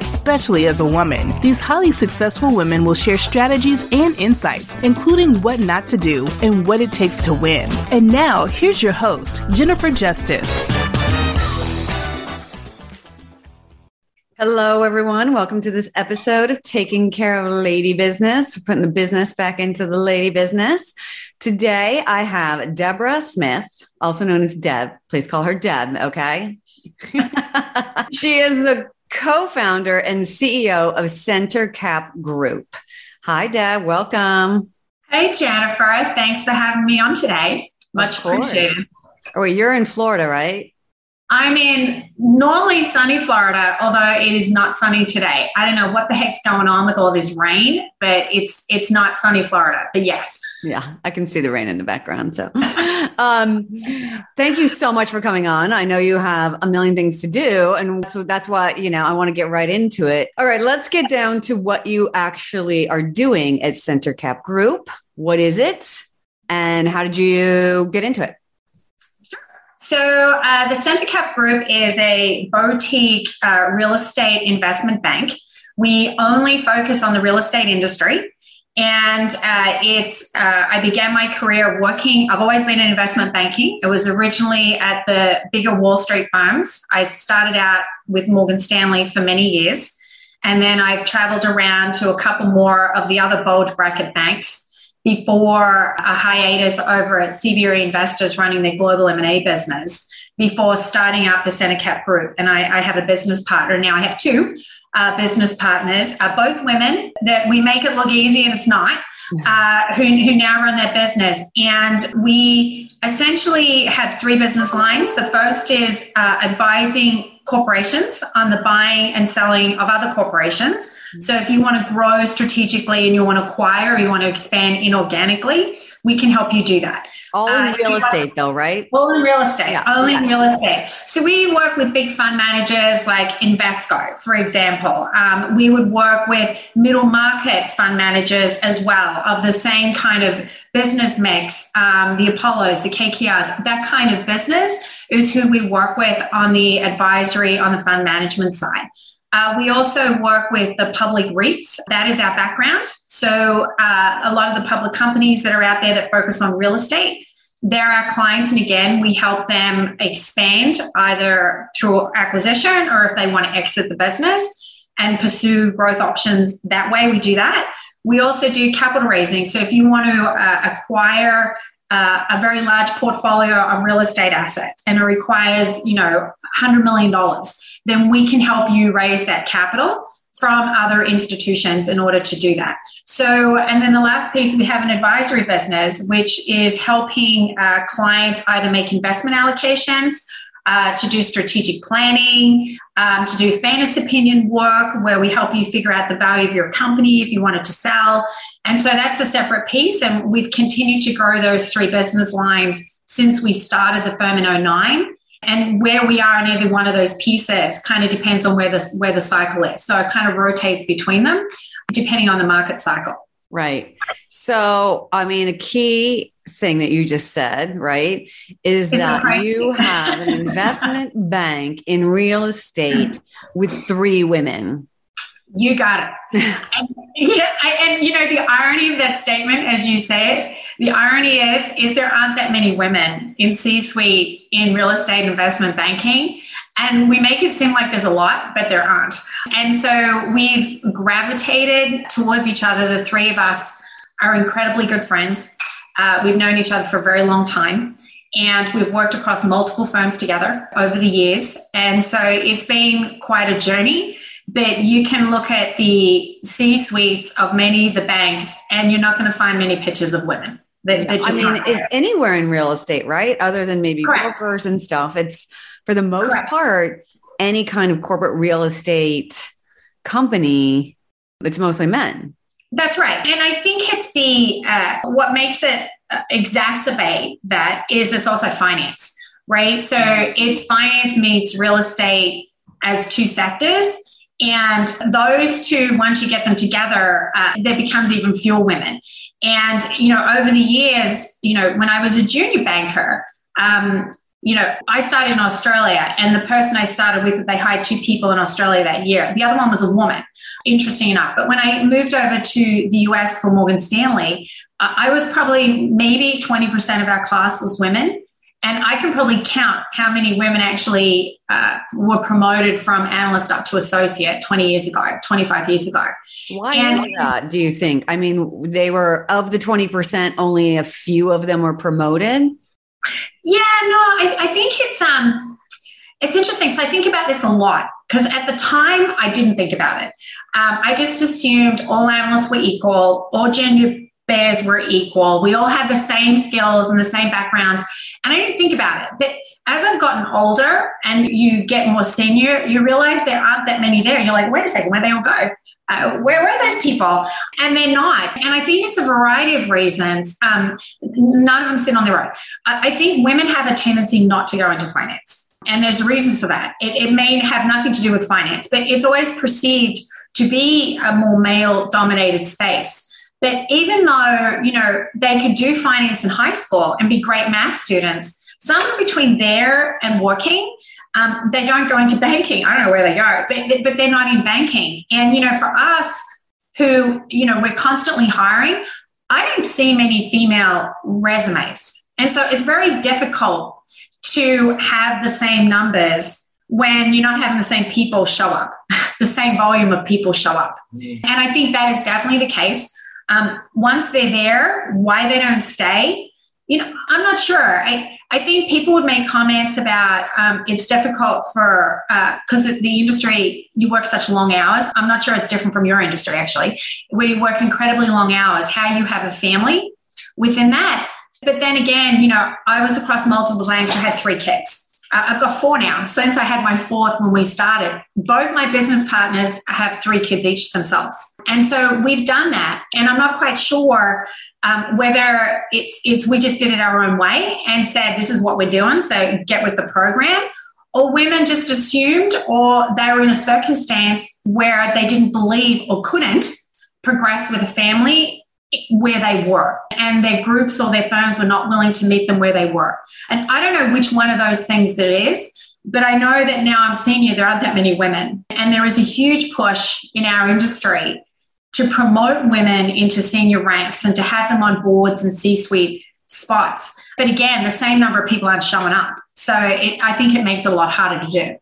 especially as a woman. These highly successful women will share strategies and insights, including what not to do and what it takes to win. And now, here's your host, Jennifer Justice. Hello, everyone. Welcome to this episode of Taking Care of Lady Business. We're putting the business back into the lady business. Today, I have Deborah Smith, also known as Deb. Please call her Deb, okay? she is the co-founder and CEO of CenterCap Group. Hi, Deb. Welcome. Hey, Jennifer. Thanks for having me on today. Much appreciated. Oh, you're in Florida, right? I'm in normally sunny Florida, although it is not sunny today. I don't know what the heck's going on with all this rain, but it's it's not sunny Florida. But yes. Yeah, I can see the rain in the background. So, um, thank you so much for coming on. I know you have a million things to do. And so that's why, you know, I want to get right into it. All right, let's get down to what you actually are doing at CenterCap Group. What is it? And how did you get into it? Sure. So, uh, the CenterCap Group is a boutique uh, real estate investment bank. We only focus on the real estate industry. And uh, it's, uh, I began my career working, I've always been in investment banking. It was originally at the bigger Wall Street firms. I started out with Morgan Stanley for many years. And then I've traveled around to a couple more of the other bulge bracket banks before a hiatus over at CBRE Investors running their global M&A business before starting up the CenterCap Group. And I, I have a business partner now. I have two uh, business partners, are both women that we make it look easy and it's not, uh, who, who now run their business. And we essentially have three business lines. The first is uh, advising corporations on the buying and selling of other corporations. Mm-hmm. So if you want to grow strategically and you want to acquire, or you want to expand inorganically, we can help you do that. All in uh, real estate, though, right? All in real estate. Yeah. Only yeah. in real estate. So we work with big fund managers like Invesco, for example. Um, we would work with middle market fund managers as well of the same kind of business mix, um, the Apollos, the KKRs, that kind of business is who we work with on the advisory on the fund management side. Uh, we also work with the public REITs. That is our background. So, uh, a lot of the public companies that are out there that focus on real estate, they're our clients. And again, we help them expand either through acquisition or if they want to exit the business and pursue growth options that way, we do that. We also do capital raising. So, if you want to uh, acquire uh, a very large portfolio of real estate assets and it requires, you know, $100 million then we can help you raise that capital from other institutions in order to do that. So, and then the last piece, we have an advisory business, which is helping uh, clients either make investment allocations, uh, to do strategic planning, um, to do fairness opinion work, where we help you figure out the value of your company if you wanted to sell. And so that's a separate piece. And we've continued to grow those three business lines since we started the firm in 09. And where we are in either one of those pieces kind of depends on where the, where the cycle is. So it kind of rotates between them depending on the market cycle. Right. So, I mean, a key thing that you just said, right, is that right? you have an investment bank in real estate with three women. You got it. and, yeah, and you know the irony of that statement, as you say it, the irony is is there aren't that many women in C-suite in real estate investment banking, And we make it seem like there's a lot, but there aren't. And so we've gravitated towards each other. The three of us are incredibly good friends. Uh, we've known each other for a very long time and we've worked across multiple firms together over the years. And so it's been quite a journey. But you can look at the C suites of many of the banks, and you're not going to find many pictures of women. They, I mean, it, anywhere in real estate, right? Other than maybe Correct. brokers and stuff. It's for the most Correct. part, any kind of corporate real estate company, it's mostly men. That's right. And I think it's the, uh, what makes it uh, exacerbate that is it's also finance, right? So it's finance meets real estate as two sectors. And those two, once you get them together, uh, there becomes even fewer women. And, you know, over the years, you know, when I was a junior banker, um, you know, I started in Australia and the person I started with, they hired two people in Australia that year. The other one was a woman, interesting enough. But when I moved over to the US for Morgan Stanley, I was probably maybe 20% of our class was women. And I can probably count how many women actually uh, were promoted from analyst up to associate 20 years ago, 25 years ago. Why and, is that, do you think? I mean, they were of the 20%, only a few of them were promoted. Yeah, no, I, I think it's um it's interesting. So I think about this a lot because at the time I didn't think about it. Um, I just assumed all analysts were equal, all gender bears were equal. We all had the same skills and the same backgrounds. And I didn't think about it. But as I've gotten older and you get more senior, you realize there aren't that many there. And you're like, wait a second, where'd they all go? Uh, where were those people? And they're not. And I think it's a variety of reasons. Um, none of them sit on their own. I, I think women have a tendency not to go into finance. And there's reasons for that. It, it may have nothing to do with finance, but it's always perceived to be a more male dominated space. But even though, you know, they could do finance in high school and be great math students, somewhere between there and working, um, they don't go into banking. I don't know where they go, but, but they're not in banking. And, you know, for us who, you know, we're constantly hiring, I didn't see many female resumes. And so it's very difficult to have the same numbers when you're not having the same people show up, the same volume of people show up. Mm. And I think that is definitely the case. Um, once they're there, why they don't stay, you know, I'm not sure. I, I think people would make comments about um, it's difficult for, because uh, the industry, you work such long hours. I'm not sure it's different from your industry, actually. We work incredibly long hours. How you have a family within that. But then again, you know, I was across multiple banks. I had three kids. Uh, I've got four now since I had my fourth when we started. Both my business partners have three kids each themselves. And so we've done that. And I'm not quite sure um, whether it's, it's we just did it our own way and said, this is what we're doing. So get with the program. Or women just assumed, or they were in a circumstance where they didn't believe or couldn't progress with a family where they were and their groups or their firms were not willing to meet them where they were. And I don't know which one of those things that is, but I know that now I'm senior, there aren't that many women. And there is a huge push in our industry to promote women into senior ranks and to have them on boards and C suite spots. But again, the same number of people aren't showing up. So it, I think it makes it a lot harder to do.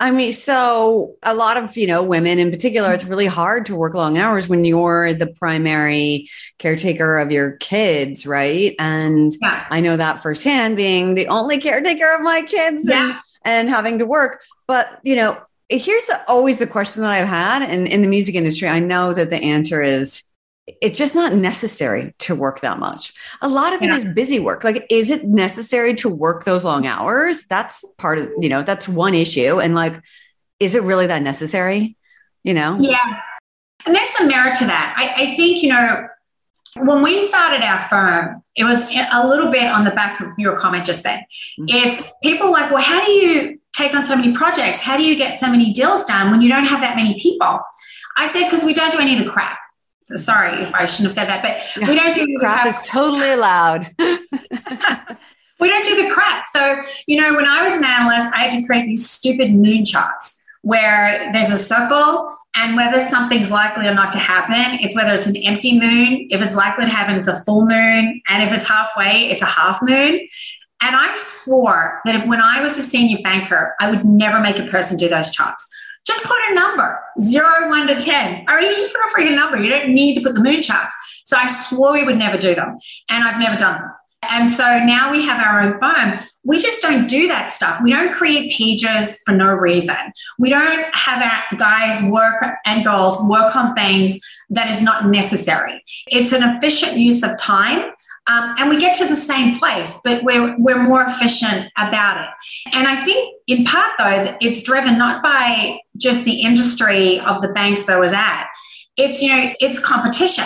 I mean, so a lot of, you know, women in particular, it's really hard to work long hours when you're the primary caretaker of your kids, right? And yeah. I know that firsthand being the only caretaker of my kids yeah. and, and having to work. But, you know, here's the, always the question that I've had. And in the music industry, I know that the answer is it's just not necessary to work that much. A lot of it is busy work. Like, is it necessary to work those long hours? That's part of, you know, that's one issue. And like, is it really that necessary? You know? Yeah. And there's some merit to that. I, I think, you know, when we started our firm, it was a little bit on the back of your comment just then. Mm-hmm. It's people like, well, how do you take on so many projects? How do you get so many deals done when you don't have that many people? I said, because we don't do any of the crap sorry if I shouldn't have said that, but we don't do crap is totally allowed. we don't do the crap. So, you know, when I was an analyst, I had to create these stupid moon charts where there's a circle and whether something's likely or not to happen, it's whether it's an empty moon, if it's likely to happen, it's a full moon, and if it's halfway, it's a half moon. And I swore that when I was a senior banker, I would never make a person do those charts. Just put a number, zero, one to 10. I mean, just put a freaking number. You don't need to put the moon charts. So I swore we would never do them. And I've never done them. And so now we have our own firm. We just don't do that stuff. We don't create pages for no reason. We don't have our guys work and girls work on things that is not necessary. It's an efficient use of time. Um, and we get to the same place, but we're, we're more efficient about it. And I think, in part, though, it's driven not by just the industry of the banks that I was at, it's, you know, it's competition.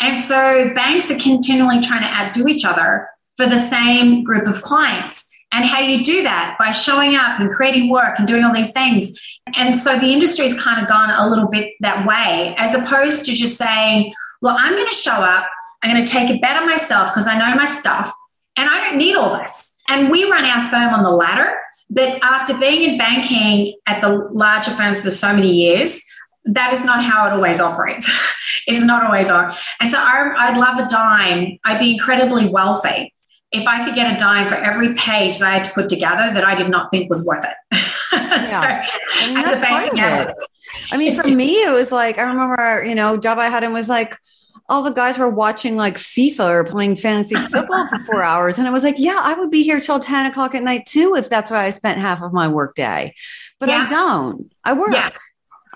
And so banks are continually trying to outdo each other for the same group of clients. And how you do that by showing up and creating work and doing all these things. And so the industry's kind of gone a little bit that way, as opposed to just saying, well, I'm going to show up, I'm going to take a bet on myself because I know my stuff and I don't need all this. And we run our firm on the ladder. But after being in banking at the larger firms for so many years, that is not how it always operates. it is not always on. And so I, I'd love a dime. I'd be incredibly wealthy if I could get a dime for every page that I had to put together that I did not think was worth it. Yeah. so, as a bank I mean, for me, it was like I remember, you know, job I had and was like all the guys were watching like FIFA or playing fantasy football for four hours, and I was like, yeah, I would be here till ten o'clock at night too if that's where I spent half of my work day, but yeah. I don't. I work. Yeah.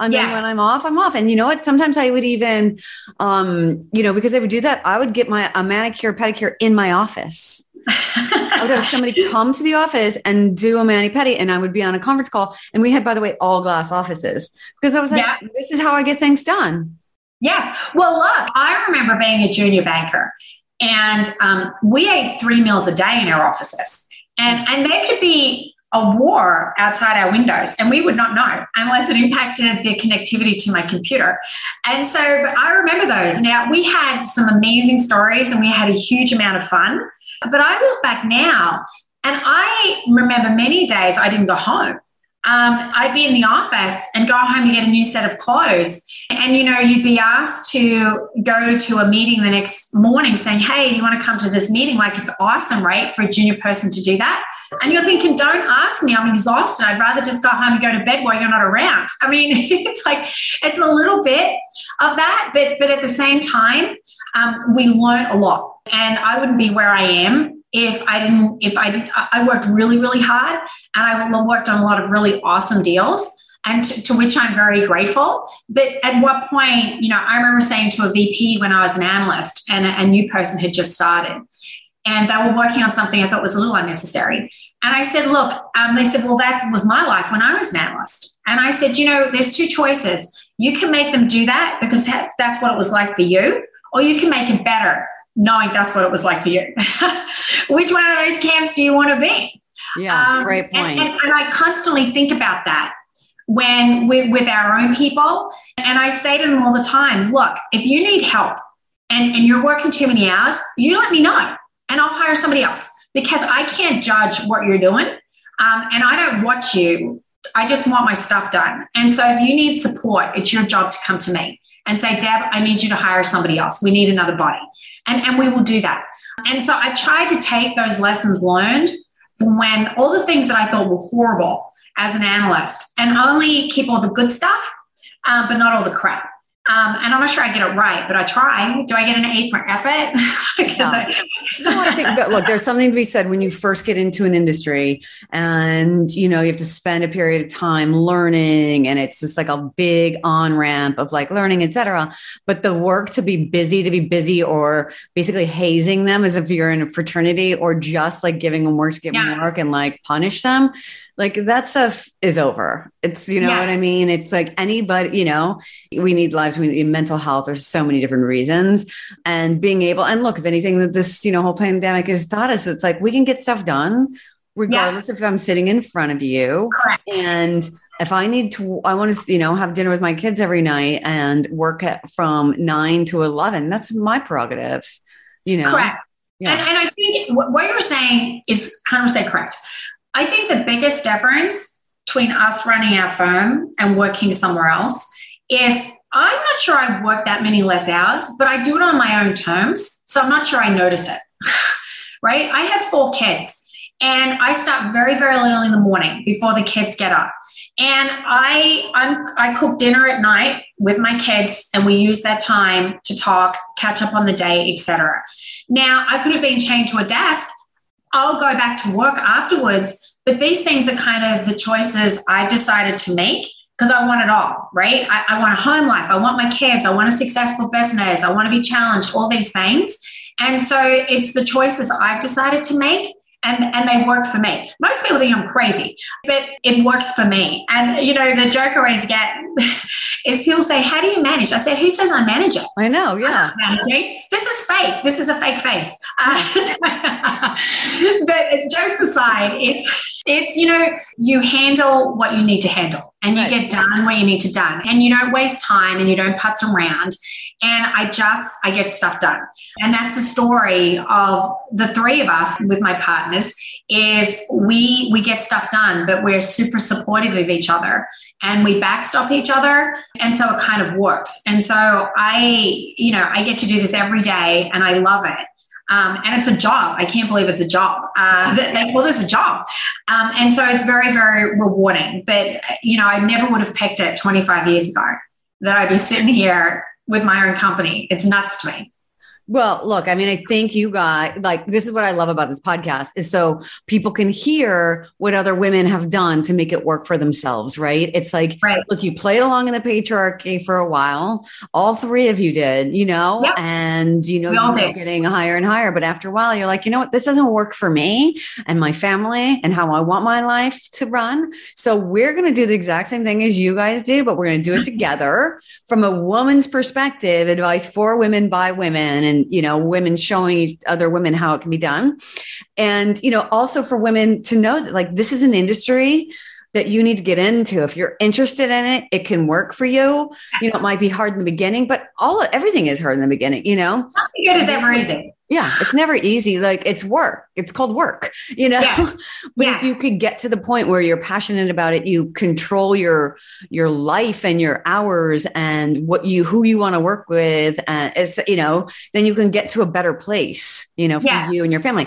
And then when I'm off, I'm off. And you know what? Sometimes I would even, um, you know, because I would do that, I would get my a manicure, pedicure in my office. I would have somebody come to the office and do a mani pedi, and I would be on a conference call. And we had, by the way, all glass offices because I was like, yeah. this is how I get things done. Yes. Well, look, I remember being a junior banker, and um, we ate three meals a day in our offices, and and they could be a war outside our windows and we would not know unless it impacted the connectivity to my computer and so i remember those now we had some amazing stories and we had a huge amount of fun but I look back now and I remember many days I didn't go home. Um, I'd be in the office and go home to get a new set of clothes. And, you know, you'd be asked to go to a meeting the next morning saying, Hey, you want to come to this meeting? Like, it's awesome, right? For a junior person to do that. And you're thinking, Don't ask me. I'm exhausted. I'd rather just go home and go to bed while you're not around. I mean, it's like, it's a little bit of that. But, but at the same time, um, we learn a lot and I wouldn't be where I am if I didn't, if I did, I worked really, really hard and I worked on a lot of really awesome deals and to, to, which I'm very grateful. But at what point, you know, I remember saying to a VP when I was an analyst and a, a new person had just started and they were working on something I thought was a little unnecessary. And I said, look, um, they said, well, that was my life when I was an analyst. And I said, you know, there's two choices. You can make them do that because that's what it was like for you, or you can make it better knowing that's what it was like for you. Which one of those camps do you want to be? Yeah, um, great point. And, and, and, I constantly think about that when with, with our own people. And I say to them all the time, look, if you need help and, and you're working too many hours, you let me know and I'll hire somebody else because I can't judge what you're doing. Um, and I don't watch you. I just want my stuff done. And so if you need support, it's your job to come to me and say, Deb, I need you to hire somebody else. We need another body. And, and we will do that. And so I tried to take those lessons learned from when all the things that I thought were horrible as an analyst and only keep all the good stuff, um, but not all the crap. Um, and I'm not sure I get it right, but I try. Do I get an A for effort? no. I, no, I think, but look, there's something to be said when you first get into an industry and, you know, you have to spend a period of time learning and it's just like a big on ramp of like learning, etc. But the work to be busy, to be busy or basically hazing them as if you're in a fraternity or just like giving them work to give yeah. them work and like punish them like that stuff is over. It's, you know yeah. what I mean? It's like anybody, you know, we need lives, we need mental health. There's so many different reasons. And being able, and look, if anything that this, you know, whole pandemic has taught us, it's like we can get stuff done regardless yeah. if I'm sitting in front of you. Correct. And if I need to, I want to, you know, have dinner with my kids every night and work at, from nine to 11. That's my prerogative, you know? Correct. Yeah. And, and I think what you're saying is 100% correct. I think the biggest difference between us running our firm and working somewhere else is I'm not sure I work that many less hours, but I do it on my own terms. So I'm not sure I notice it. right? I have four kids. And I start very, very early in the morning before the kids get up. And I I'm, I cook dinner at night with my kids, and we use that time to talk, catch up on the day, etc. Now I could have been chained to a desk. I'll go back to work afterwards, but these things are kind of the choices I decided to make because I want it all, right? I, I want a home life. I want my kids. I want a successful business. I want to be challenged, all these things. And so it's the choices I've decided to make and, and they work for me. Most people think I'm crazy, but it works for me. And, you know, the joke I always get is people say, How do you manage? I said, Who says I manage it? I know, yeah. managing. This is fake. This is a fake face. Uh, but jokes aside, it's, it's, you know, you handle what you need to handle and you right. get done what you need to done. And you don't waste time and you don't putz around. And i just i get stuff done. And that's the story of the three of us with my partners is we we get stuff done but we're super supportive of each other and we backstop each other. And so it kind of works. And so i you know i get to do this every day and i love it um, and it's a job. I can't believe it's a job. Uh, that, well, this a job. Um, and so it's very, very rewarding. But, you know, I never would have picked it 25 years ago that I'd be sitting here with my own company. It's nuts to me. Well, look, I mean, I think you got like this is what I love about this podcast is so people can hear what other women have done to make it work for themselves, right? It's like, right. look, you played along in the patriarchy for a while. All three of you did, you know, yep. and you know, you're getting higher and higher. But after a while, you're like, you know what, this doesn't work for me and my family and how I want my life to run. So we're going to do the exact same thing as you guys do, but we're going to do it together from a woman's perspective, advice for women by women. And and you know women showing other women how it can be done. And you know also for women to know that like this is an industry that you need to get into. If you're interested in it it can work for you. You know it might be hard in the beginning but all everything is hard in the beginning you know? Nothing good is ever easy. Yeah it's never easy. Like it's work. It's called work you know? Yeah. but yeah. if you could get to the point where you're passionate about it you control your your life and your hours and what you who you want to work with and it's you know then you can get to a better place you know for you and your family.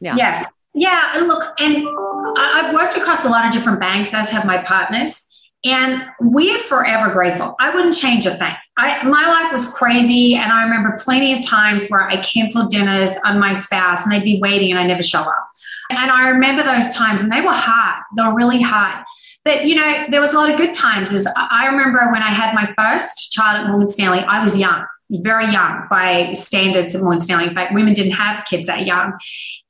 Yeah. Yes. Yeah and look and i've worked across a lot of different banks as have my partners and we are forever grateful. I wouldn't change a thing. I, my life was crazy. And I remember plenty of times where I canceled dinners on my spouse and they'd be waiting and I never show up. And I remember those times and they were hard. They were really hard. But, you know, there was a lot of good times. Is I remember when I had my first child at Morgan Stanley, I was young very young by standards of Morgan Stanley. In fact, women didn't have kids that young.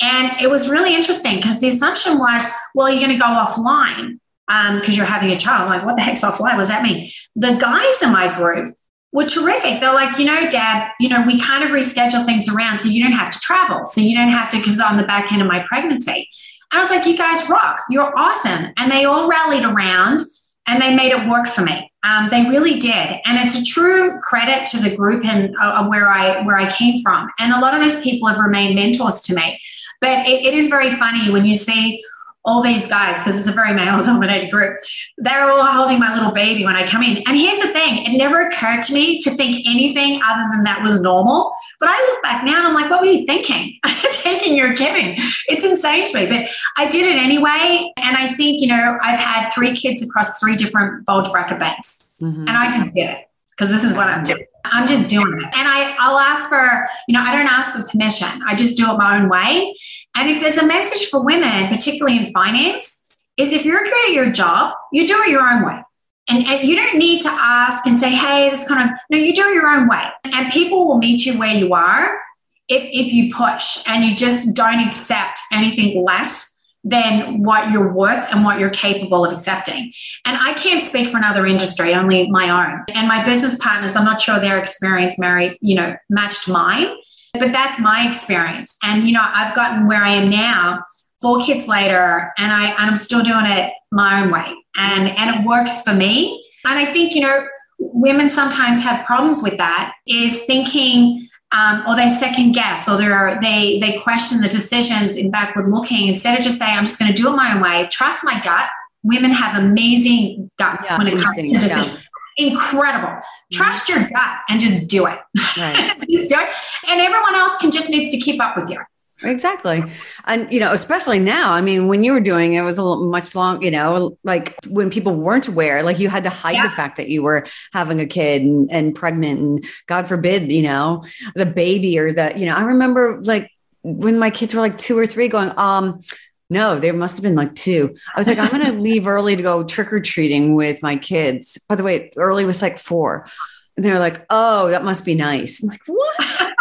And it was really interesting because the assumption was, well, you're going to go offline because um, you're having a child. Like, what the heck's offline? What does that mean? The guys in my group were terrific. They're like, you know, dad, you know, we kind of reschedule things around so you don't have to travel. So you don't have to, because on the back end of my pregnancy. And I was like, you guys rock. You're awesome. And they all rallied around and they made it work for me. Um, they really did. And it's a true credit to the group and uh, where I where I came from. And a lot of those people have remained mentors to me. But it, it is very funny when you see all these guys, because it's a very male dominated group, they're all holding my little baby when I come in. And here's the thing it never occurred to me to think anything other than that was normal. But I look back now and I'm like, what were you thinking? Taking your giving. It's insane to me. But I did it anyway. And I think, you know, I've had three kids across three different bulge bracket banks. Mm-hmm. And I just did it because this is what I'm doing. I'm just doing it. And I, I'll ask for, you know, I don't ask for permission. I just do it my own way. And if there's a message for women, particularly in finance, is if you're good at your job, you do it your own way. And, and you don't need to ask and say, hey, this kind of, no, you do it your own way. And people will meet you where you are if, if you push and you just don't accept anything less than what you're worth and what you're capable of accepting. And I can't speak for another industry, only my own. And my business partners, I'm not sure their experience, married, you know, matched mine, but that's my experience. And, you know, I've gotten where I am now, four kids later, and I and I'm still doing it my own way. And and it works for me. And I think, you know, women sometimes have problems with that, is thinking um, or they second guess or they they question the decisions in backward looking. Instead of just saying i'm just going to do it my own way trust my gut. Women have amazing guts yeah, when it comes to yeah. incredible. Mm-hmm. trust your gut and just do it. Right. just do it. And everyone else can just needs to keep up with you Exactly. And, you know, especially now, I mean, when you were doing it, was a little much long, you know, like when people weren't aware, like you had to hide yeah. the fact that you were having a kid and, and pregnant and God forbid, you know, the baby or the, you know, I remember like when my kids were like two or three going, um, no, there must have been like two. I was like, I'm going to leave early to go trick or treating with my kids. By the way, early was like four. And they're like, oh, that must be nice. I'm like, what?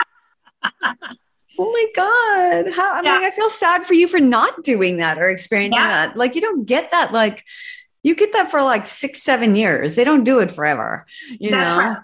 Oh my God. How I'm yeah. like, I feel sad for you for not doing that or experiencing yeah. that. Like you don't get that. Like you get that for like six, seven years. They don't do it forever. You That's know? right.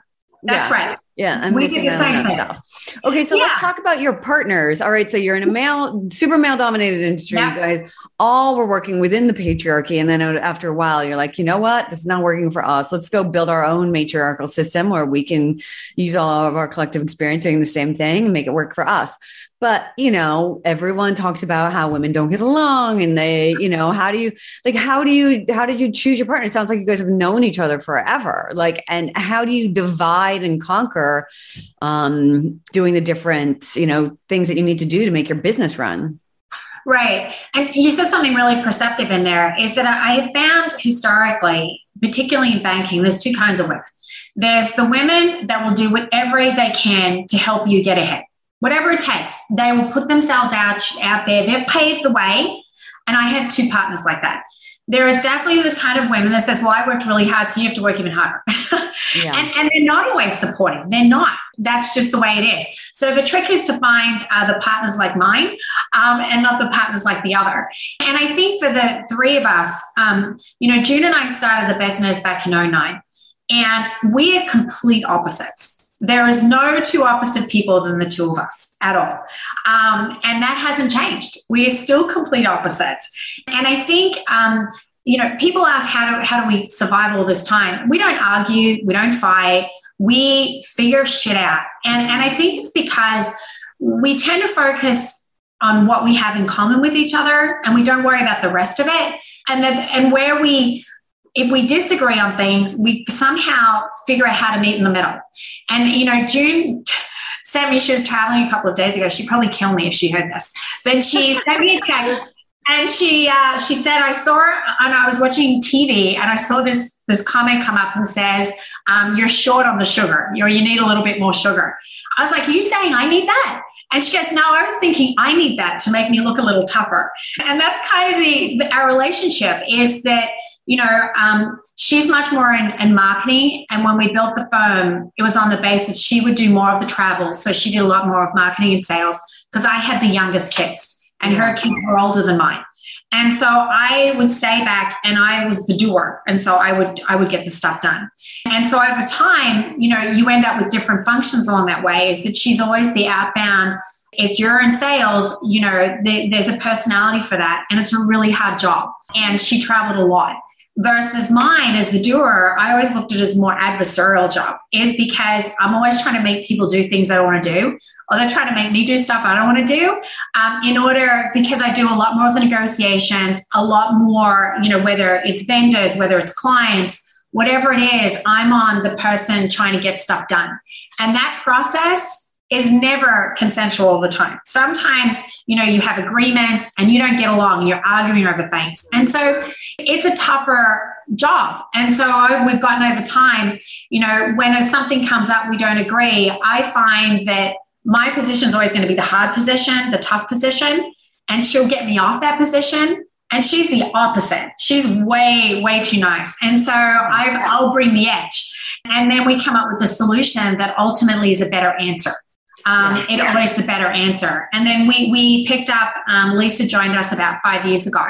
That's yeah. right. Yeah, I'm we missing out on that stuff. Okay, so yeah. let's talk about your partners. All right, so you're in a male, super male dominated industry. Yeah. You guys all were working within the patriarchy, and then after a while, you're like, you know what? This is not working for us. Let's go build our own matriarchal system where we can use all of our collective experience doing the same thing and make it work for us. But, you know, everyone talks about how women don't get along and they, you know, how do you like how do you how did you choose your partner? It sounds like you guys have known each other forever. Like and how do you divide and conquer um doing the different, you know, things that you need to do to make your business run? Right. And you said something really perceptive in there is that I have found historically, particularly in banking, there's two kinds of women. There's the women that will do whatever they can to help you get ahead whatever it takes. They will put themselves out, out there. They've paved the way. And I have two partners like that. There is definitely the kind of women that says, Well, I worked really hard, so you have to work even harder. yeah. and, and they're not always supportive. They're not. That's just the way it is. So the trick is to find uh, the partners like mine um, and not the partners like the other. And I think for the three of us, um, you know, June and I started the business back in 09, and we are complete opposites there is no two opposite people than the two of us at all. Um, and that hasn't changed. We are still complete opposites. And I think, um, you know, people ask, how do, how do we survive all this time? We don't argue, we don't fight, we figure shit out. And, and I think it's because we tend to focus on what we have in common with each other and we don't worry about the rest of it. And then, and where we, if we disagree on things, we somehow figure out how to meet in the middle. And, you know, June sent me, she was traveling a couple of days ago. She'd probably kill me if she heard this. But she sent me a text and she uh, she said, I saw and I was watching TV and I saw this this comment come up and says, um, you're short on the sugar, or you need a little bit more sugar. I was like, Are you saying I need that? And she goes, No, I was thinking I need that to make me look a little tougher. And that's kind of the, the our relationship is that you know, um, she's much more in, in, marketing. And when we built the firm, it was on the basis she would do more of the travel. So she did a lot more of marketing and sales because I had the youngest kids and her kids were older than mine. And so I would stay back and I was the doer. And so I would I would get the stuff done. And so over time, you know, you end up with different functions along that way, is that she's always the outbound if you're in sales, you know, there's a personality for that, and it's a really hard job. And she traveled a lot versus mine as the doer i always looked at as more adversarial job is because i'm always trying to make people do things i don't want to do or they're trying to make me do stuff i don't want to do um, in order because i do a lot more of the negotiations a lot more you know whether it's vendors whether it's clients whatever it is i'm on the person trying to get stuff done. And that process is never consensual all the time. Sometimes, you know, you have agreements and you don't get along, you're arguing over things. And so it's a tougher job. And so we've gotten over time, you know, when something comes up we don't agree, I find that my position is always going to be the hard position, the tough position, and she'll get me off that position. And she's the opposite. She's way, way too nice. And so i I'll bring the edge. And then we come up with a solution that ultimately is a better answer um, it always the better answer. And then we we picked up. Um, Lisa joined us about five years ago,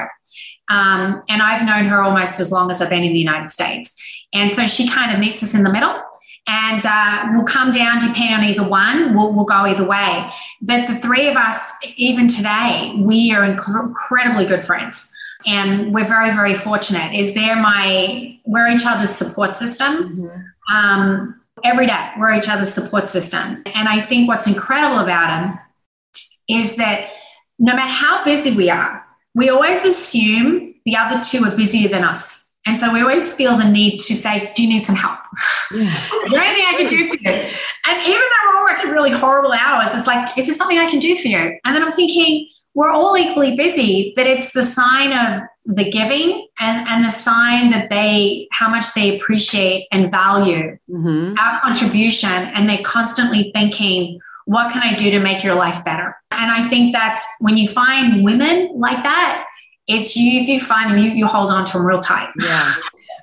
um, and I've known her almost as long as I've been in the United States. And so she kind of meets us in the middle, and uh, we'll come down depending on either one. We'll, we'll go either way. But the three of us, even today, we are inc- incredibly good friends. And we're very, very fortunate. Is there my we're each other's support system. Mm-hmm. Um, every day. We're each other's support system. And I think what's incredible about him is that no matter how busy we are, we always assume the other two are busier than us. And so we always feel the need to say, Do you need some help? Yeah. is there anything I can do for you? And even though we're all working really really horrible hours. It's like, is there something I can do for you? And then I'm thinking, we're all equally busy, but it's the sign of the giving and, and the sign that they, how much they appreciate and value mm-hmm. our contribution. And they're constantly thinking, what can I do to make your life better? And I think that's when you find women like that, it's you, if you find them, you, you hold on to them real tight. Yeah.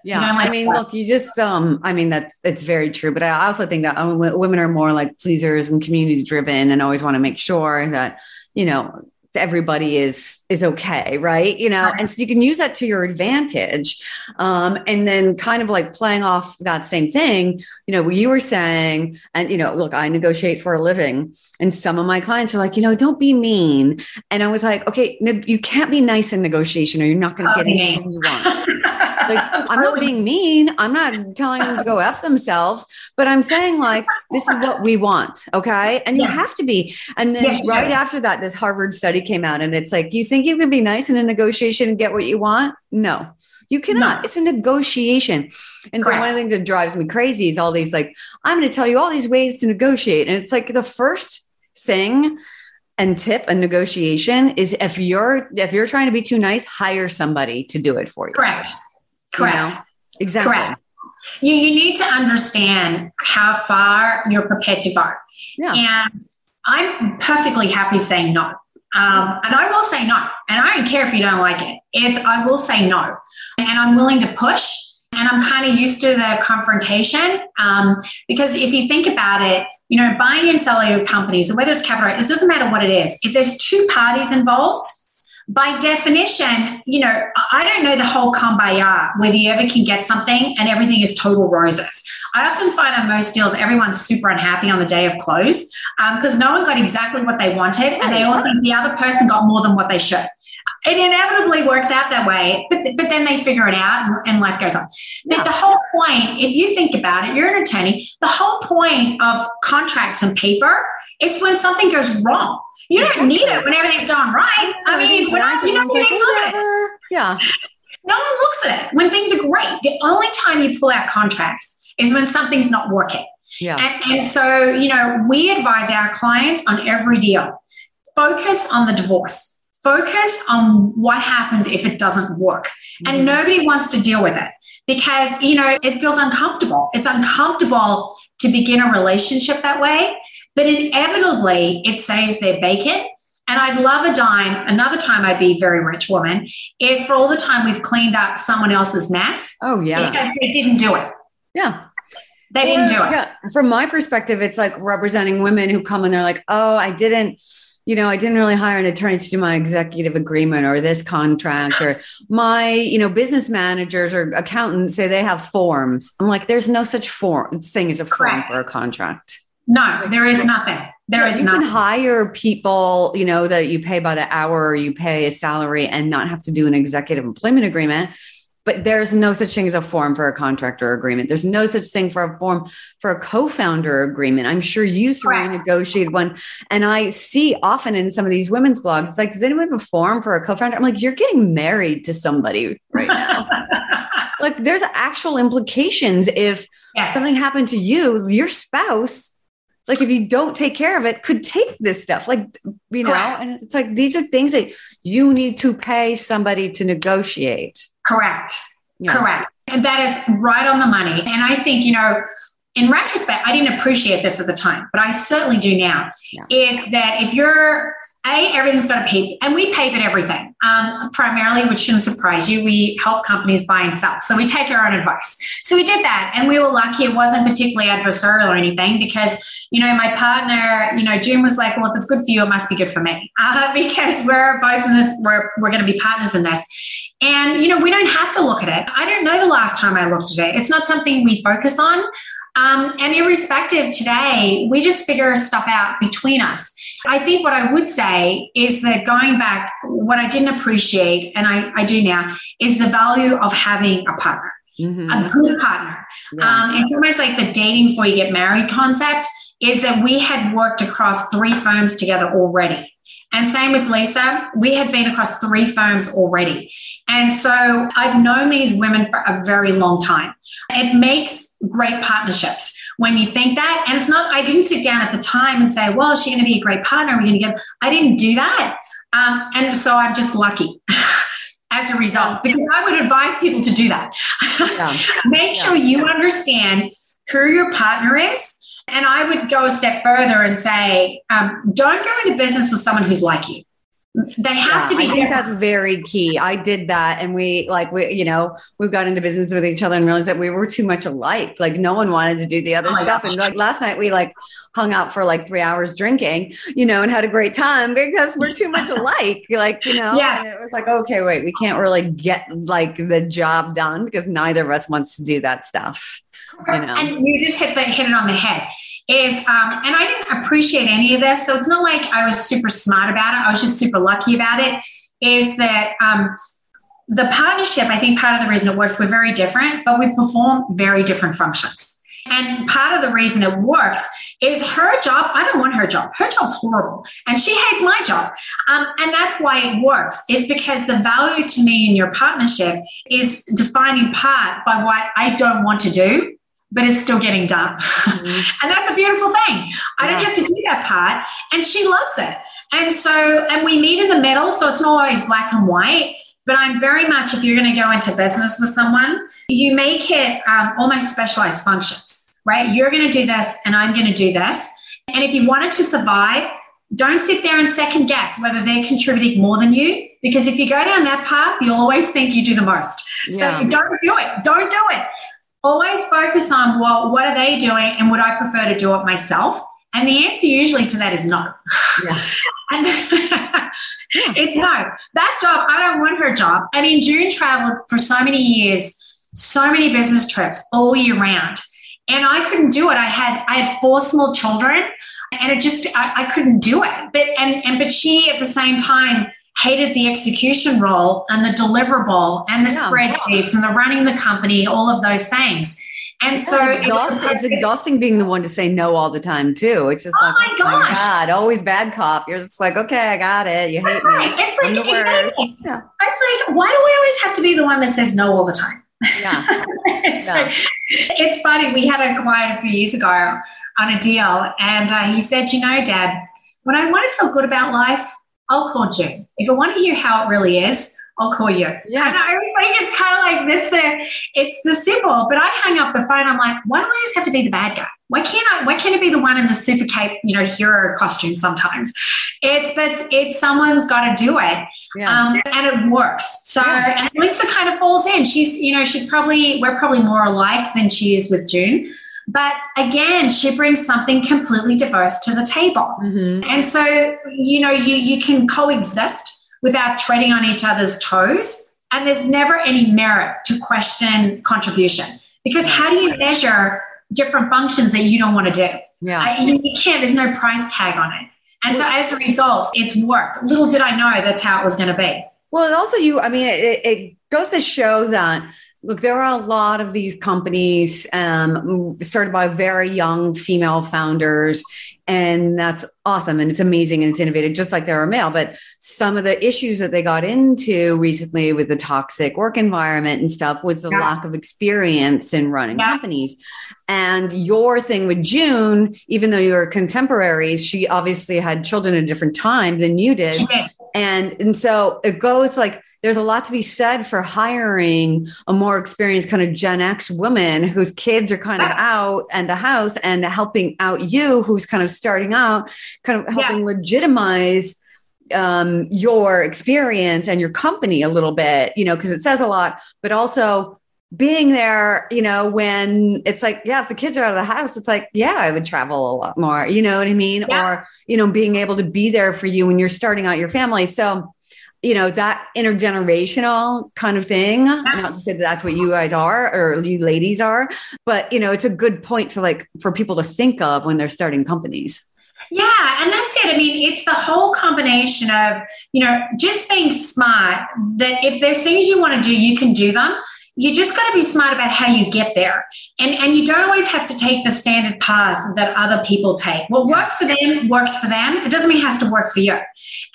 Yeah, you know, like I mean, that. look, you just um, I mean, that's it's very true. But I also think that um, women are more like pleasers and community driven, and always want to make sure that you know everybody is is okay right? You know and so you can use that to your advantage. Um, and then kind of like playing off that same thing you know what you were saying and you know look i negotiate for a living and some of my clients are like you know don't be mean. And i was like okay you can't be nice in negotiation or you're not going to get anything you want like i'm not being mean i'm not telling them to go f themselves but i'm saying like this is what we want okay and you have to be and then yes, right after that this harvard study study came out and it's like, you think you can be nice in a negotiation and get what you want? No, you cannot. No. It's a negotiation. And Correct. so one of the things that drives me crazy is all these like, I'm going to tell you all these ways to negotiate. And it's like the first thing and tip a negotiation is if you're if you're trying to be too nice, hire somebody to do it for you. Correct. Correct. You know? Exactly. Correct. You, you need to understand how far you're prepared to go. Yeah. And I'm perfectly happy saying no. Um, and I will say no. And I don't care if you don't like it. It's I will say no. And I'm willing to push. And I'm kind of used to the confrontation um, because if you think about it, you know, buying and selling companies, whether it's capital, it doesn't matter what it is. If there's two parties involved, by definition, you know, I don't know the whole kumbaya whether you ever can get something and everything is total roses. I often find on most deals, everyone's super unhappy on the day of close because um, no one got exactly what they wanted and they all think the other person got more than what they should. It inevitably works out that way, but, but then they figure it out and, and life goes on. But yeah. the whole point, if you think about it, you're an attorney, the whole point of contracts and paper is when something goes wrong. You don't need it when everything's going right. I mean, when I, you don't need it. Yeah. No one looks at it when things are great. The only time you pull out contracts is when something's not working. Yeah. And, and so, you know, we advise our clients on every deal. Focus on the divorce. Focus on what happens if it doesn't work. Mm-hmm. And nobody wants to deal with it because, you know, it feels uncomfortable. It's uncomfortable to begin a relationship that way. But inevitably, it saves their bacon. And I'd love a dime. Another time I'd be a very rich woman is for all the time we've cleaned up someone else's mess. Oh, yeah. Because they didn't do it. Yeah. They didn't do it. Yeah. From my perspective, it's like representing women who come and they're like, oh, I didn't you know, I didn't really hire an attorney to do my executive agreement or this contract or my, you know, business managers or accountants say they have forms. I'm like, there's no such form thing as a form for a contract. No, there is nothing. There yeah, is you nothing. can hire people, you know, that you pay by the hour or you pay a salary and not have to do an executive employment agreement. But there's no such thing as a form for a contractor agreement. There's no such thing for a form for a co-founder agreement. I'm sure you three negotiated one. And I see often in some of these women's blogs, it's like, does anyone have a form for a co-founder? I'm like, you're getting married to somebody right now. like there's actual implications if yes. something happened to you, your spouse like if you don't take care of it could take this stuff like you know correct. and it's like these are things that you need to pay somebody to negotiate correct yes. correct and that is right on the money and i think you know in retrospect i didn't appreciate this at the time but i certainly do now yeah. is that if you're a, everything's got a paper, and we pivot everything. Um, primarily, which shouldn't surprise you, we help companies buy and sell. So we take our own advice. So we did that, and we were lucky. It wasn't particularly adversarial or anything because, you know, my partner, you know, June was like, "Well, if it's good for you, it must be good for me," uh, because we're both in this. We're we're going to be partners in this. And you know, we don't have to look at it. I don't know the last time I looked at it. It's not something we focus on. Um, and irrespective today, we just figure stuff out between us. I think what I would say is that going back, what I didn't appreciate, and I, I do now, is the value of having a partner, mm-hmm. a good partner. Yeah. Um, it's almost like the dating before you get married concept is that we had worked across three firms together already. And same with Lisa, we had been across three firms already. And so I've known these women for a very long time. It makes great partnerships when you think that. And it's not, I didn't sit down at the time and say, well, is she going to be a great partner? Are we going to get, I didn't do that. Um, and so I'm just lucky. as a result, because I would advise people to do that. Yeah. Make sure yeah. you understand who your partner is. And I would go a step further and say, um, don't go into business with someone who's like you. They have yeah, to be. I think that's very key. I did that, and we like we, you know, we got into business with each other and realized that we were too much alike. Like no one wanted to do the other oh stuff. Gosh. And like last night, we like hung out for like three hours drinking, you know, and had a great time because we're too much alike. Like you know, yeah. And it was like, okay, wait, we can't really get like the job done because neither of us wants to do that stuff. You know? And you just hit, the, hit it on the head is, um, and I didn't appreciate any of this. So it's not like I was super smart about it. I was just super lucky about it. Is that um, the partnership? I think part of the reason it works, we're very different, but we perform very different functions. And part of the reason it works is her job. I don't want her job. Her job's horrible, and she hates my job. Um, and that's why it works. Is because the value to me in your partnership is defined in part by what I don't want to do but it's still getting done. Mm-hmm. and that's a beautiful thing. I don't have to do that part. And she loves it. And so, and we meet in the middle. So it's not always black and white. But I'm very much, if you're going to go into business with someone, you make it um, almost specialized functions, right? You're going to do this and I'm going to do this. And if you wanted to survive, don't sit there and second guess whether they're contributing more than you. Because if you go down that path, you'll always think you do the most. Yeah. So don't do it. Don't do it always focus on well, what are they doing and would I prefer to do it myself? And the answer usually to that is no. Yeah. and it's no. That job, I don't want her job. I mean, June traveled for so many years, so many business trips all year round. And I couldn't do it. I had I had four small children and it just I, I couldn't do it. But and and but she at the same time hated the execution role and the deliverable and the yeah, spreadsheets and the running the company, all of those things. And yeah, so it's, exhausting, it's, exhausting being the one to say no all the time too. It's just oh like, my, oh my God, always bad cop. You're just like, okay, I got it. You hate right. me. It's like, exactly. Yeah. It's like, why do we always have to be the one that says no all the time? Yeah. it's, yeah. Like, it's funny. We had a client a few years ago on a deal, and uh, he said, you know, Deb, when I want to feel good about life, I'll call June. If I want to hear how it really is, I'll call you. Yeah. And I think it's kind of like this. Uh, it's the symbol. But I hang up the phone. I'm like, why do I always have to be the bad guy? Why can't I? Why can't it be the one in the super cape, you know, hero costume? Sometimes it's that it's someone's got to do it, yeah. um, and it works. So yeah. and Lisa kind of falls in. She's, you know, she's probably we're probably more alike than she is with June. But again, she brings something completely diverse to the table. Mm-hmm. And so, you know, you, you can coexist without treading on each other's toes. And there's never any merit to question contribution because how do you measure different functions that you don't want to do? Yeah. I, you, you can't, there's no price tag on it. And so as a result, it's worked. Little did I know that's how it was going to be. Well, and also you, I mean, it, it goes to show that Look, there are a lot of these companies um, started by very young female founders, and that's awesome and it's amazing and it's innovative, just like there are male. But some of the issues that they got into recently with the toxic work environment and stuff was the yeah. lack of experience in running yeah. companies. And your thing with June, even though you're contemporaries, she obviously had children at a different time than you did. And and so it goes like there's a lot to be said for hiring a more experienced kind of Gen X woman whose kids are kind of out and the house and helping out you who's kind of starting out, kind of helping yeah. legitimize um, your experience and your company a little bit, you know, because it says a lot, but also being there, you know, when it's like, yeah, if the kids are out of the house, it's like, yeah, I would travel a lot more, you know what I mean? Yeah. Or, you know, being able to be there for you when you're starting out your family. So, you know, that intergenerational kind of thing, yeah. not to say that that's what you guys are or you ladies are, but, you know, it's a good point to like for people to think of when they're starting companies. Yeah, and that's it. I mean, it's the whole combination of, you know, just being smart that if there's things you want to do, you can do them you just got to be smart about how you get there. And, and you don't always have to take the standard path that other people take. What works for them works for them. It doesn't mean it has to work for you.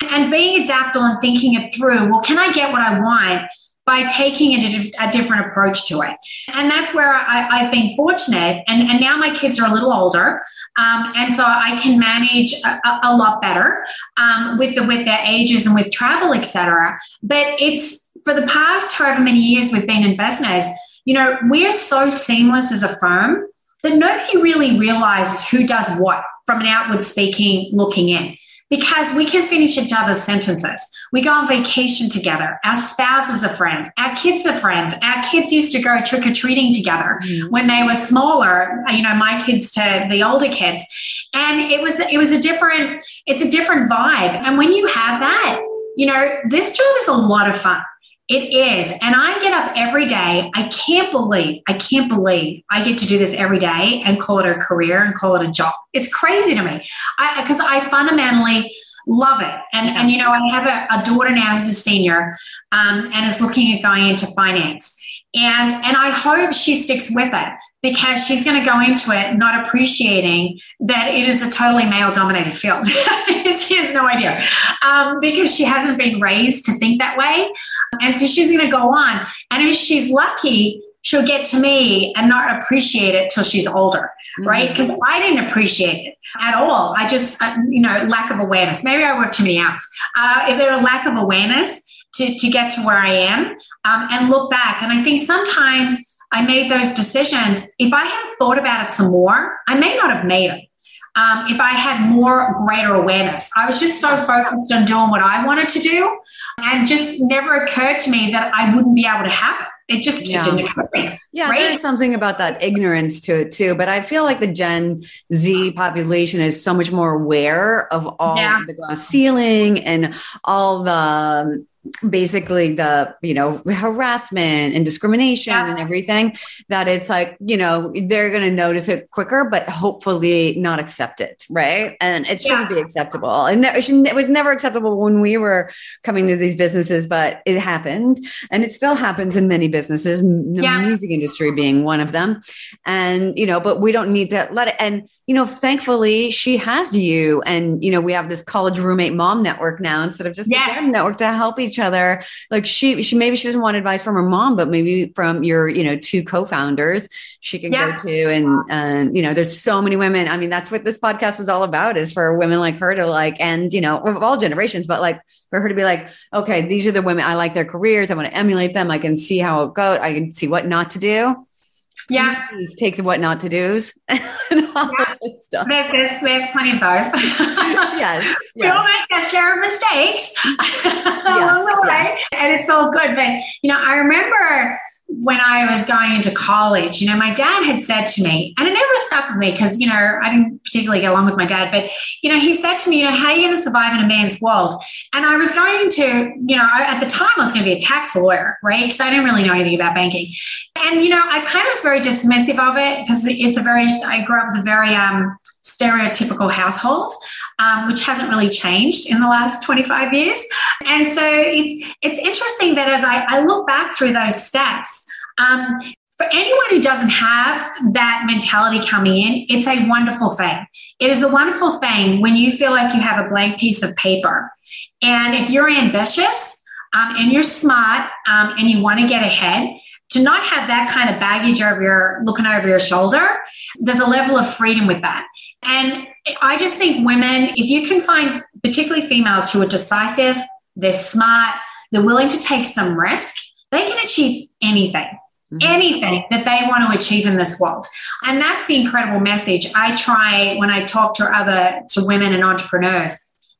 And being adaptable and thinking it through, well, can I get what I want by taking a, a, different approach to it. And that's where I, have been fortunate. And, and now my kids are a little older. Um, and so I can manage a, a lot better um, with the, with their ages and with travel, etc. But it's for the past however many years we've been in business, you know, we're so seamless as a firm that nobody really realizes who does what from an outward speaking looking in because we can finish each other's sentences. We go on vacation together. Our spouses are friends. Our kids are friends. Our kids used to go trick or treating together mm-hmm. when they were smaller. You know, my kids to the older kids, and it was it was a different it's a different vibe. And when you have that, you know, this job is a lot of fun. It is. And I get up every day. I can't believe, I can't believe I get to do this every day and call it a career and call it a job. It's crazy to me. Because I, I, fundamentally love it. And, and you know, I have a, a daughter now who's a senior um, and is looking at going into finance. And, and I hope she sticks with it because she's going to go into it not appreciating that it is a totally male dominated field. she has no idea um, because she hasn't been raised to think that way. And so she's going to go on. And if she's lucky, she'll get to me and not appreciate it till she's older. Right? Because I didn't appreciate it at all. I just, uh, you know, lack of awareness. Maybe I work too many hours. Uh, if there a lack of awareness, to, to get to where I am um, and look back. And I think sometimes I made those decisions. If I had thought about it some more, I may not have made it. Um, if I had more greater awareness, I was just so focused on doing what I wanted to do, and just never occurred to me that I wouldn't be able to have it. It just yeah. didn't. Yeah, right? there's something about that ignorance to it too. But I feel like the Gen Z population is so much more aware of all yeah. the glass ceiling and all the basically the you know harassment and discrimination yeah. and everything that it's like you know they're going to notice it quicker but hopefully not accept it right? And it shouldn't be acceptable. And it, it, was never acceptable when we were coming to these businesses but it happened. And it still happens in many businesses the yeah. music industry being one of them. And you know but we don't need to let it and you know thankfully she has you and you know we have this college roommate mom network now instead of just yeah. the network to help each each other. Like she, she maybe she doesn't want advice from her mom, but maybe from your, you know, two co-founders she can yeah. go to. And, and, you know, there's so many women. I mean, that's what this podcast is all about is for women like her to like, and, you know, of all generations, but like for her to be like, okay, these are the women. I like their careers. I want to emulate them. I can see how it goes. I can see what not to do yeah Please take the what not to do's yeah. there's, there's, there's, plenty of those yes, we all make that share of mistakes along the way yes. and it's all good but you know i remember when I was going into college, you know, my dad had said to me, and it never stuck with me because, you know, I didn't particularly get along with my dad, but, you know, he said to me, you know, how are you going to survive in a man's world? And I was going to, you know, at the time I was going to be a tax lawyer, right? Because I didn't really know anything about banking. And, you know, I kind of was very dismissive of it because it's a very, I grew up with a very um, stereotypical household. Um, which hasn't really changed in the last 25 years. And so it's it's interesting that as I, I look back through those steps, um, for anyone who doesn't have that mentality coming in, it's a wonderful thing. It is a wonderful thing when you feel like you have a blank piece of paper. And if you're ambitious um, and you're smart um, and you want to get ahead, to not have that kind of baggage over your looking over your shoulder, there's a level of freedom with that. And I just think women, if you can find particularly females who are decisive, they're smart, they're willing to take some risk, they can achieve anything. Mm-hmm. anything that they want to achieve in this world and that's the incredible message i try when i talk to other to women and entrepreneurs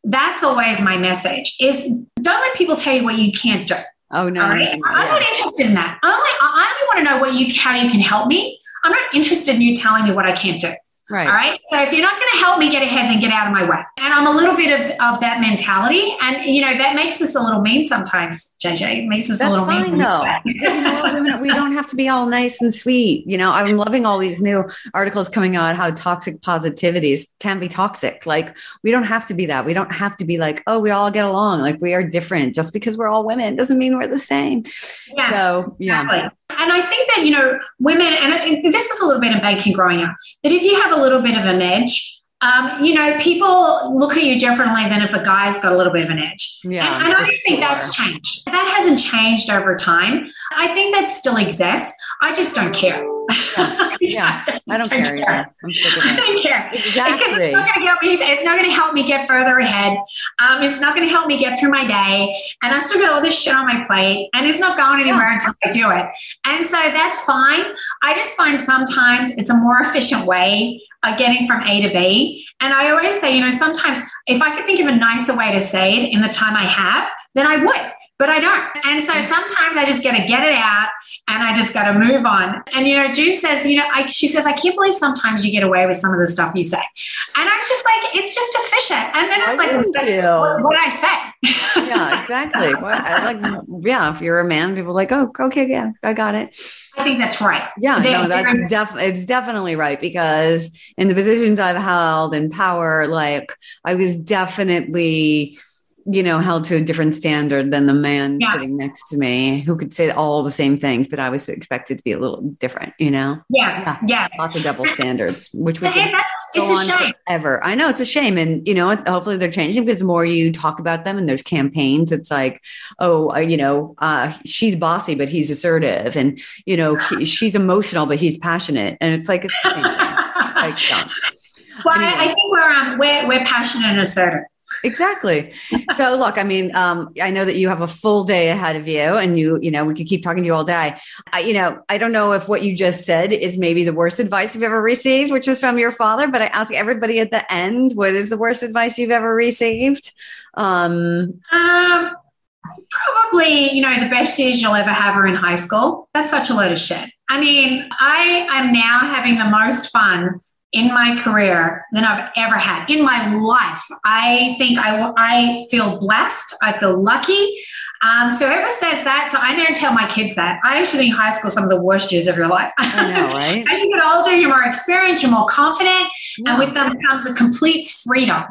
that's always my message is don't let people tell you what you can't do oh no, right? no, no i'm not interested in that I only, I only want to know what you how you can help me i'm not interested in you telling me what i can't do Right. All right. So if you're not going to help me get ahead, then get out of my way. And I'm a little bit of, of that mentality. And, you know, that makes us a little mean sometimes, JJ. It makes us That's a little fine, mean. though. you know, we don't have to be all nice and sweet. You know, I'm loving all these new articles coming out how toxic positivities can be toxic. Like, we don't have to be that. We don't have to be like, oh, we all get along. Like, we are different. Just because we're all women doesn't mean we're the same. Yeah, so, yeah. Exactly. And I think that, you know, women, and this was a little bit in banking growing up, that if you have a little bit of an edge, um, you know, people look at you differently than if a guy's got a little bit of an edge. Yeah. And, and I don't think that's changed. That hasn't changed over time. I think that still exists. I just don't care. Yeah, yeah. I don't care. Yeah. I'm sick of I it. don't care. Exactly. Because It's not going to help me. It's not going to help me get further ahead. Um, it's not going to help me get through my day. And I still got all this shit on my plate, and it's not going anywhere until I do it. And so that's fine. I just find sometimes it's a more efficient way of getting from A to B. And I always say, you know, sometimes if I could think of a nicer way to say it in the time I have, then I would. But I don't. And so sometimes I just got to get it out and I just got to move on. And, you know, June says, you know, I, she says, I can't believe sometimes you get away with some of the stuff you say. And I'm just like, it's just efficient. And then it's Why like, what, what I say. Yeah, exactly. Well, I like, yeah, if you're a man, people are like, oh, okay, yeah, I got it. I think that's right. Yeah, They- no, that's definitely it's definitely right because in the positions I've held in power, like I was definitely, you know, held to a different standard than the man Yeah. sitting next to me who could say all the same things, but I was expected to be a little different, you know? Yes, Yeah. yes. Lots of double standards, which we go it's a shame. forever. I know it's a shame, and you know, hopefully they're changing because the more you talk about them and there's campaigns, it's like, oh, uh, you know, uh, she's bossy, but he's assertive, and you know, he, she's emotional, but he's passionate, and it's like it's the same thing. Like, well, I, anyway. I think we're, um, we're, we're passionate and assertive. Exactly. So, look, I mean, um, I know that you have a full day ahead of you, and you, you know, we could keep talking to you all day. I, you know, I don't know if what you just said is maybe the worst advice you've ever received, which is from your father. But I ask everybody at the end, what is the worst advice you've ever received? Um, Um, probably, you know, the best years you'll ever have are in high school. That's such a load of shit. I mean, I am now having the most fun in my career than I've ever had in my life. I think I, I feel blessed. I feel lucky. Um, so whoever says that, so I never tell my kids that. I actually think high school is some of the worst years of your life. I know, right? As you get older, you're more experienced, you're more confident, Yeah. and with them comes a complete freedom.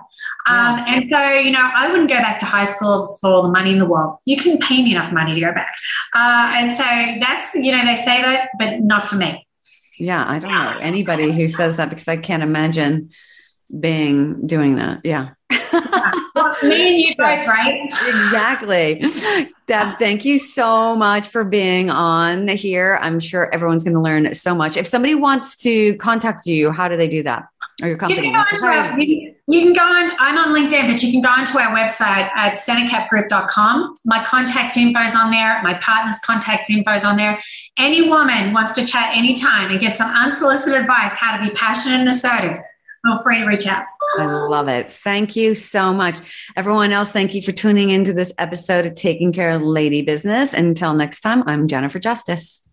Um, and so, you know, I wouldn't go back to high school for all the money in the world. You can pay me enough money to go back. Uh, and so that's, you know, they say that, but not for me. Yeah, I don't know anybody who says that because I can't imagine being doing that. Yeah. Well, me and you both, right? exactly. Deb, thank you so much for being on here. I'm sure everyone's going to learn so much. If somebody wants to contact you, how do they do that? Or your You company? can, go onto you, you can go on, I'm on LinkedIn, but you can go onto our website at centercapgroup.com. My contact info is on there. My partner's contact info is on there. Any woman wants to chat anytime and get some unsolicited advice how to be passionate and assertive, feel free to reach out. I love it. Thank you so much. Everyone else, thank you for tuning into this episode of Taking Care of Lady Business. Until next time, I'm Jennifer Justice.